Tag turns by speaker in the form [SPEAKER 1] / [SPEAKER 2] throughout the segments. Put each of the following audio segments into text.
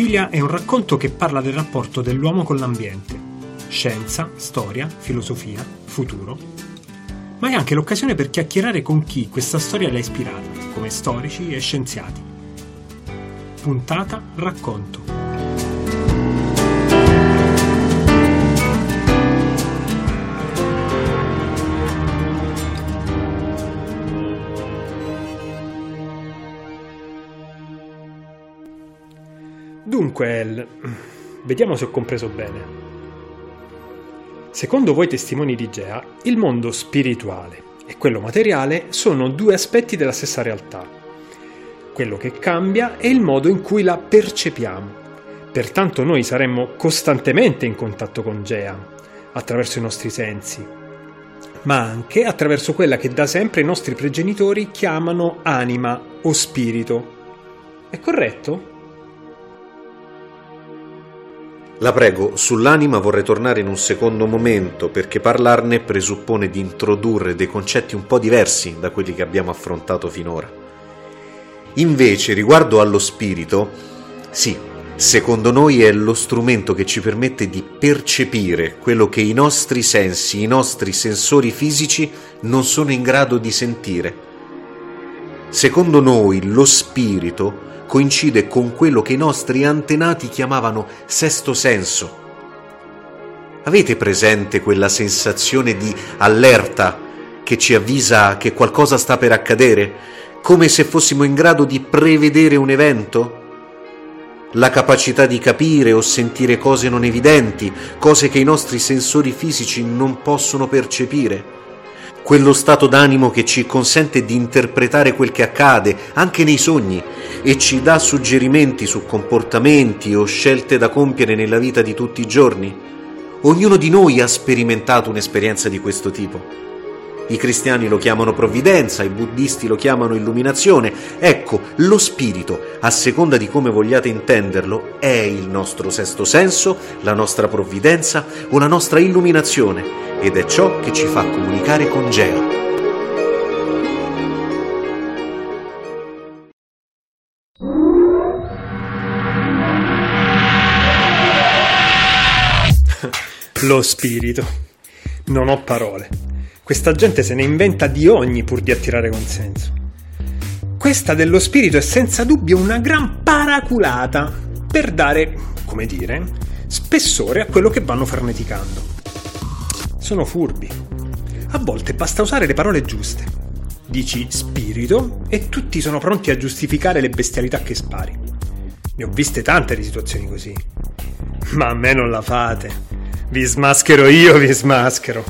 [SPEAKER 1] Filosofilia è un racconto che parla del rapporto dell'uomo con l'ambiente. Scienza, storia, filosofia, futuro. Ma è anche l'occasione per chiacchierare con chi questa storia l'ha ispirata, come storici e scienziati. Puntata Racconto. Dunque, vediamo se ho compreso bene. Secondo voi testimoni di Gea, il mondo spirituale e quello materiale sono due aspetti della stessa realtà. Quello che cambia è il modo in cui la percepiamo. Pertanto noi saremmo costantemente in contatto con Gea, attraverso i nostri sensi, ma anche attraverso quella che da sempre i nostri progenitori chiamano anima o spirito. È corretto?
[SPEAKER 2] La prego, sull'anima vorrei tornare in un secondo momento perché parlarne presuppone di introdurre dei concetti un po' diversi da quelli che abbiamo affrontato finora. Invece, riguardo allo spirito, sì, secondo noi è lo strumento che ci permette di percepire quello che i nostri sensi, i nostri sensori fisici non sono in grado di sentire. Secondo noi lo spirito coincide con quello che i nostri antenati chiamavano sesto senso. Avete presente quella sensazione di allerta che ci avvisa che qualcosa sta per accadere, come se fossimo in grado di prevedere un evento? La capacità di capire o sentire cose non evidenti, cose che i nostri sensori fisici non possono percepire quello stato d'animo che ci consente di interpretare quel che accade anche nei sogni e ci dà suggerimenti su comportamenti o scelte da compiere nella vita di tutti i giorni. Ognuno di noi ha sperimentato un'esperienza di questo tipo. I cristiani lo chiamano provvidenza, i buddisti lo chiamano illuminazione. Ecco, lo spirito, a seconda di come vogliate intenderlo, è il nostro sesto senso, la nostra provvidenza o la nostra illuminazione ed è ciò che ci fa comunicare con Geo.
[SPEAKER 1] Lo spirito. Non ho parole. Questa gente se ne inventa di ogni pur di attirare consenso. Questa dello spirito è senza dubbio una gran paraculata per dare, come dire, spessore a quello che vanno farneticando. Sono furbi. A volte basta usare le parole giuste. Dici spirito e tutti sono pronti a giustificare le bestialità che spari. Ne ho viste tante di situazioni così. Ma a me non la fate. Vi smaschero io, vi smaschero.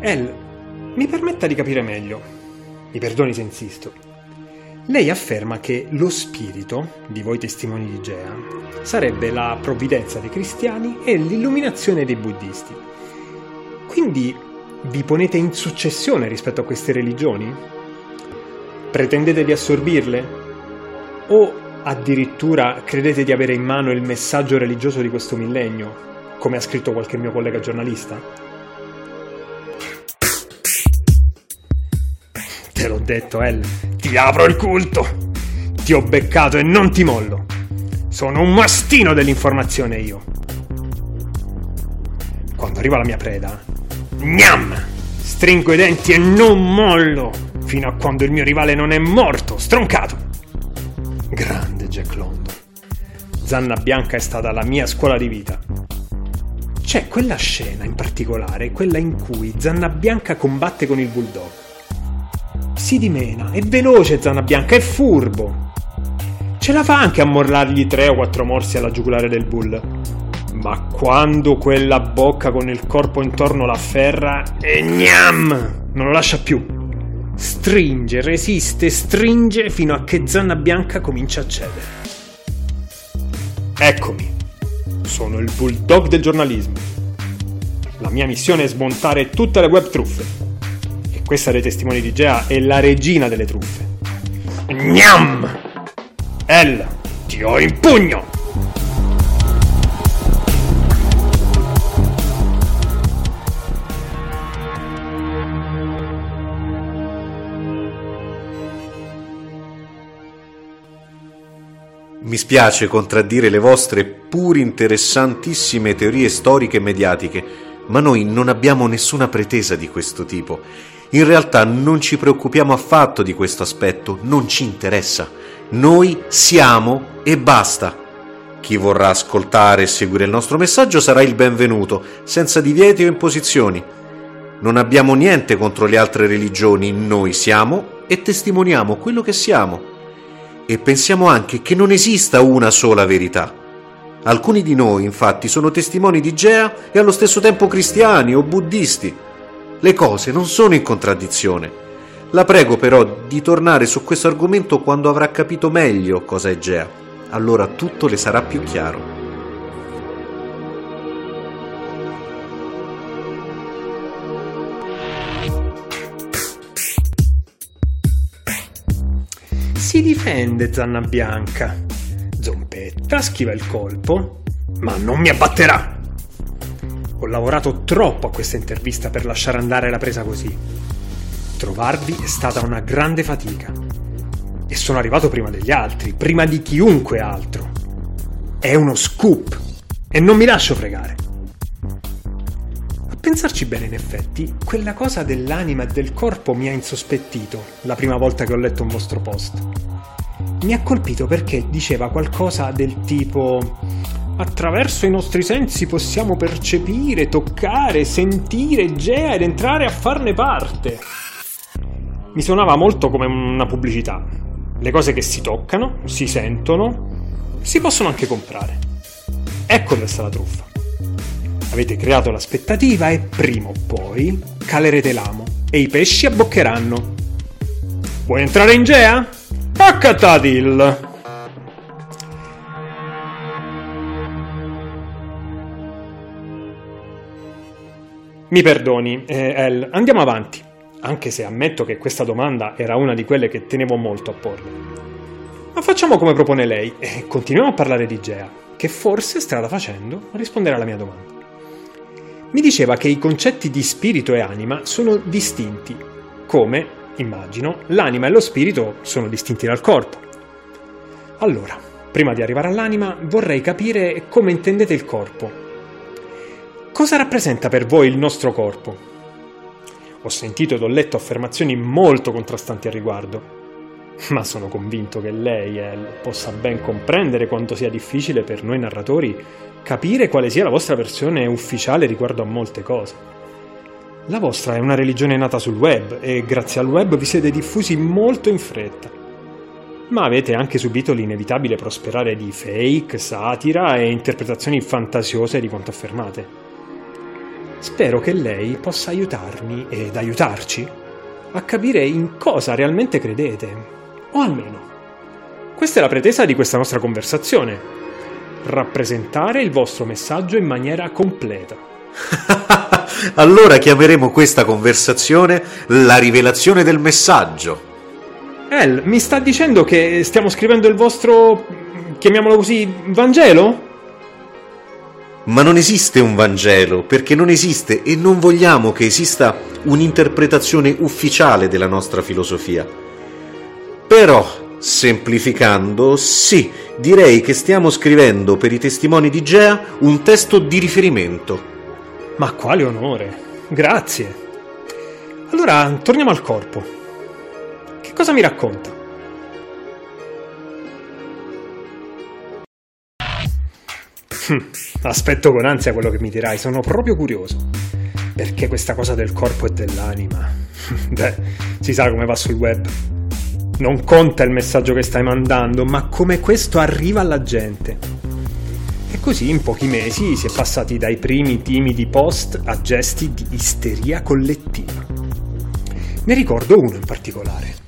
[SPEAKER 1] El, mi permetta di capire meglio. Mi perdoni se insisto. Lei afferma che lo spirito, di voi testimoni di Gea, sarebbe la provvidenza dei cristiani e l'illuminazione dei buddisti. Quindi vi ponete in successione rispetto a queste religioni? Pretendete di assorbirle? O addirittura credete di avere in mano il messaggio religioso di questo millennio, come ha scritto qualche mio collega giornalista? Detto, El. Ti apro il culto. Ti ho beccato e non ti mollo. Sono un mastino dell'informazione io. Quando arriva la mia preda, gnam! Stringo i denti e non mollo fino a quando il mio rivale non è morto, stroncato. Grande Jack London. Zanna Bianca è stata la mia scuola di vita. C'è quella scena in particolare, quella in cui Zanna Bianca combatte con il bulldog si dimena, è veloce Zanna Bianca, è furbo. Ce la fa anche a morlargli tre o quattro morsi alla giugulare del bull. Ma quando quella bocca con il corpo intorno l'afferra, e gnam! Non lo lascia più. Stringe, resiste, stringe fino a che Zanna Bianca comincia a cedere. Eccomi. Sono il bulldog del giornalismo. La mia missione è smontare tutte le web truffe questa dei testimoni di Gea è la regina delle truffe. Gnam! El, ti ho in pugno!
[SPEAKER 2] Mi spiace contraddire le vostre pur interessantissime teorie storiche e mediatiche, ma noi non abbiamo nessuna pretesa di questo tipo in realtà non ci preoccupiamo affatto di questo aspetto, non ci interessa. Noi siamo e basta. Chi vorrà ascoltare e seguire il nostro messaggio sarà il benvenuto, senza divieti o imposizioni. Non abbiamo niente contro le altre religioni, noi siamo e testimoniamo quello che siamo e pensiamo anche che non esista una sola verità. Alcuni di noi, infatti, sono testimoni di Gea e allo stesso tempo cristiani o buddisti. Le cose non sono in contraddizione. La prego però di tornare su questo argomento quando avrà capito meglio cosa è Gea. Allora tutto le sarà più chiaro.
[SPEAKER 1] Si difende Zanna Bianca. Zompetta schiva il colpo, ma non mi abbatterà. Lavorato troppo a questa intervista per lasciare andare la presa così. Trovarvi è stata una grande fatica. E sono arrivato prima degli altri, prima di chiunque altro. È uno scoop e non mi lascio fregare. A pensarci bene, in effetti, quella cosa dell'anima e del corpo mi ha insospettito la prima volta che ho letto un vostro post. Mi ha colpito perché diceva qualcosa del tipo attraverso i nostri sensi possiamo percepire, toccare, sentire Gea ed entrare a farne parte. Mi suonava molto come una pubblicità. Le cose che si toccano, si sentono, si possono anche comprare. Ecco dove sta la truffa. Avete creato l'aspettativa e prima o poi calerete l'amo e i pesci abboccheranno. Vuoi entrare in Gea? Paccatadil! Mi perdoni, eh, El, andiamo avanti, anche se ammetto che questa domanda era una di quelle che tenevo molto a porle. Ma facciamo come propone lei e continuiamo a parlare di Gea, che forse strada facendo risponderà alla mia domanda. Mi diceva che i concetti di spirito e anima sono distinti, come immagino, l'anima e lo spirito sono distinti dal corpo. Allora, prima di arrivare all'anima, vorrei capire come intendete il corpo. Cosa rappresenta per voi il nostro corpo? Ho sentito ed ho letto affermazioni molto contrastanti al riguardo, ma sono convinto che lei El, possa ben comprendere quanto sia difficile per noi narratori capire quale sia la vostra versione ufficiale riguardo a molte cose. La vostra è una religione nata sul web e grazie al web vi siete diffusi molto in fretta. Ma avete anche subito l'inevitabile prosperare di fake, satira e interpretazioni fantasiose di quanto affermate. Spero che lei possa aiutarmi ed aiutarci a capire in cosa realmente credete. O almeno, questa è la pretesa di questa nostra conversazione. Rappresentare il vostro messaggio in maniera completa.
[SPEAKER 2] allora chiameremo questa conversazione la rivelazione del messaggio.
[SPEAKER 1] El, mi sta dicendo che stiamo scrivendo il vostro, chiamiamolo così, Vangelo?
[SPEAKER 2] Ma non esiste un Vangelo, perché non esiste e non vogliamo che esista un'interpretazione ufficiale della nostra filosofia. Però, semplificando, sì, direi che stiamo scrivendo per i testimoni di Gea un testo di riferimento
[SPEAKER 1] ma quale onore! Grazie! Allora, torniamo al corpo. Che cosa mi racconta? Aspetto con ansia quello che mi dirai, sono proprio curioso. Perché questa cosa del corpo e dell'anima? Beh, si sa come va sul web. Non conta il messaggio che stai mandando, ma come questo arriva alla gente. E così in pochi mesi si è passati dai primi timidi post a gesti di isteria collettiva. Ne ricordo uno in particolare.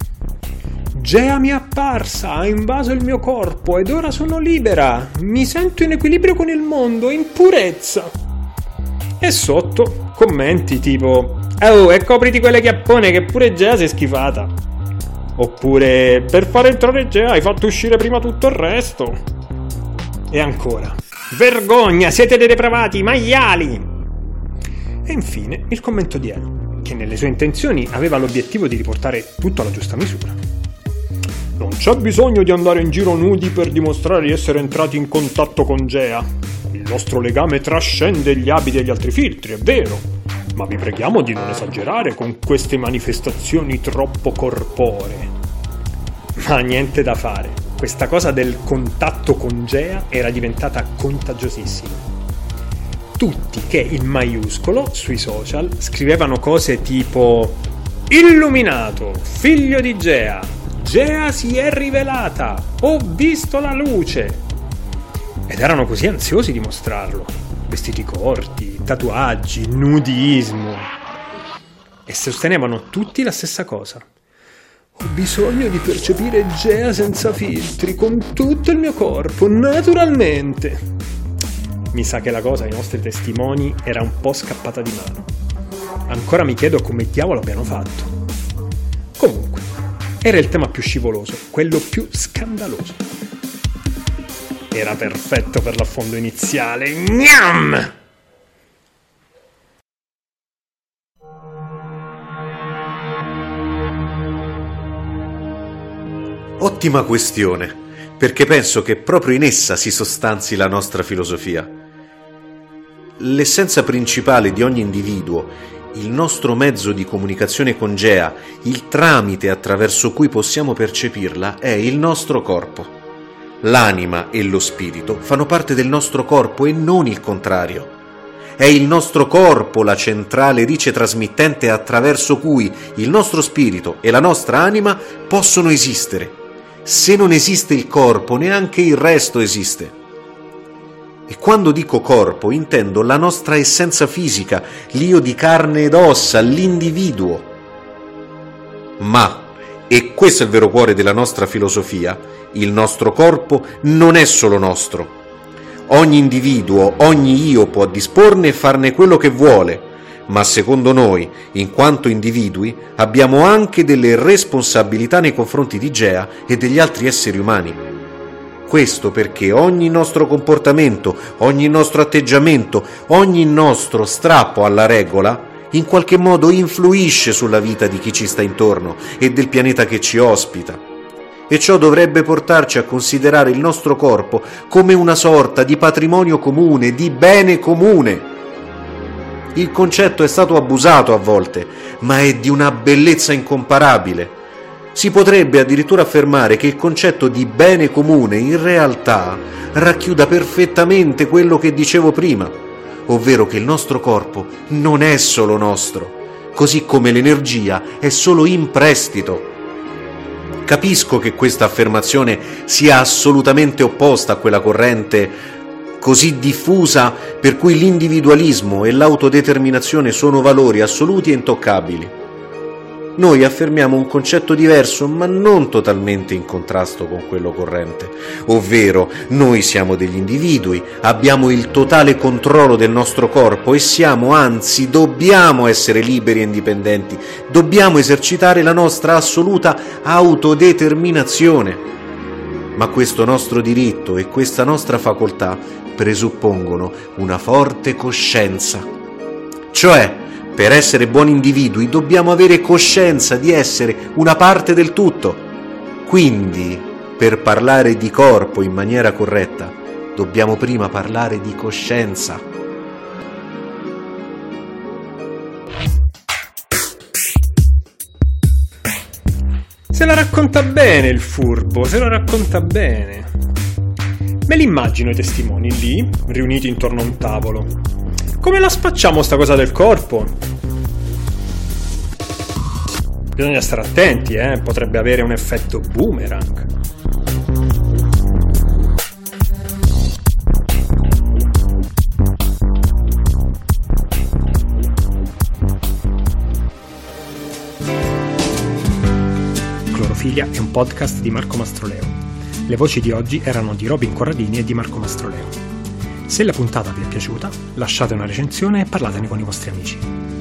[SPEAKER 1] Gea mi è apparsa, ha invaso il mio corpo ed ora sono libera. Mi sento in equilibrio con il mondo, in purezza. E sotto commenti tipo Oh, e copriti quelle chiappone che pure Gea si è schifata. Oppure per fare entrare Gea hai fatto uscire prima tutto il resto. E ancora. Vergogna, siete dei depravati, maiali! E infine il commento di El, che nelle sue intenzioni aveva l'obiettivo di riportare tutto alla giusta misura. Non c'è bisogno di andare in giro nudi per dimostrare di essere entrati in contatto con Gea. Il nostro legame trascende gli abiti e gli altri filtri, è vero. Ma vi preghiamo di non esagerare con queste manifestazioni troppo corporee. Ma niente da fare. Questa cosa del contatto con Gea era diventata contagiosissima tutti che in maiuscolo sui social scrivevano cose tipo Illuminato, figlio di Gea, Gea si è rivelata, ho visto la luce. Ed erano così ansiosi di mostrarlo. Vestiti corti, tatuaggi, nudismo. E sostenevano tutti la stessa cosa. Ho bisogno di percepire Gea senza filtri, con tutto il mio corpo, naturalmente mi sa che la cosa ai nostri testimoni era un po' scappata di mano. Ancora mi chiedo come diavolo abbiano fatto. Comunque, era il tema più scivoloso, quello più scandaloso. Era perfetto per l'affondo iniziale. Gnam!
[SPEAKER 2] Ottima questione, perché penso che proprio in essa si sostanzi la nostra filosofia l'essenza principale di ogni individuo, il nostro mezzo di comunicazione con Gea, il tramite attraverso cui possiamo percepirla, è il nostro corpo. L'anima e lo spirito fanno parte del nostro corpo e non il contrario. È il nostro corpo la centrale rice trasmittente attraverso cui il nostro spirito e la nostra anima possono esistere. Se non esiste il corpo, neanche il resto esiste. E quando dico corpo intendo la nostra essenza fisica, l'io di carne ed ossa, l'individuo. Ma, e questo è il vero cuore della nostra filosofia, il nostro corpo non è solo nostro. Ogni individuo, ogni io può disporne e farne quello che vuole, ma secondo noi, in quanto individui, abbiamo anche delle responsabilità nei confronti di Gea e degli altri esseri umani. Questo perché ogni nostro comportamento, ogni nostro atteggiamento, ogni nostro strappo alla regola in qualche modo influisce sulla vita di chi ci sta intorno e del pianeta che ci ospita. E ciò dovrebbe portarci a considerare il nostro corpo come una sorta di patrimonio comune, di bene comune. Il concetto è stato abusato a volte, ma è di una bellezza incomparabile si potrebbe addirittura affermare che il concetto di bene comune in realtà racchiuda perfettamente quello che dicevo prima, ovvero che il nostro corpo non è solo nostro, così come l'energia è solo in prestito. Capisco che questa affermazione sia assolutamente opposta a quella corrente così diffusa per cui l'individualismo e l'autodeterminazione sono valori assoluti e intoccabili noi affermiamo un concetto diverso, ma non totalmente in contrasto con quello corrente, ovvero noi siamo degli individui, abbiamo il totale controllo del nostro corpo e siamo, anzi, dobbiamo essere liberi e indipendenti, dobbiamo esercitare la nostra assoluta autodeterminazione. Ma questo nostro diritto e questa nostra facoltà presuppongono una forte coscienza, cioè per essere buoni individui dobbiamo avere coscienza di essere una parte del tutto. Quindi, per parlare di corpo in maniera corretta, dobbiamo prima parlare di coscienza.
[SPEAKER 1] Se la racconta bene il furbo, se la racconta bene. Me li immagino i testimoni lì, riuniti intorno a un tavolo. Come la spacciamo sta cosa del corpo? Bisogna stare attenti, eh? potrebbe avere un effetto boomerang. Clorofilia è un podcast di Marco Mastroleo. Le voci di oggi erano di Robin Corradini e di Marco Mastroleo. Se la puntata vi è piaciuta, lasciate una recensione e parlatene con i vostri amici.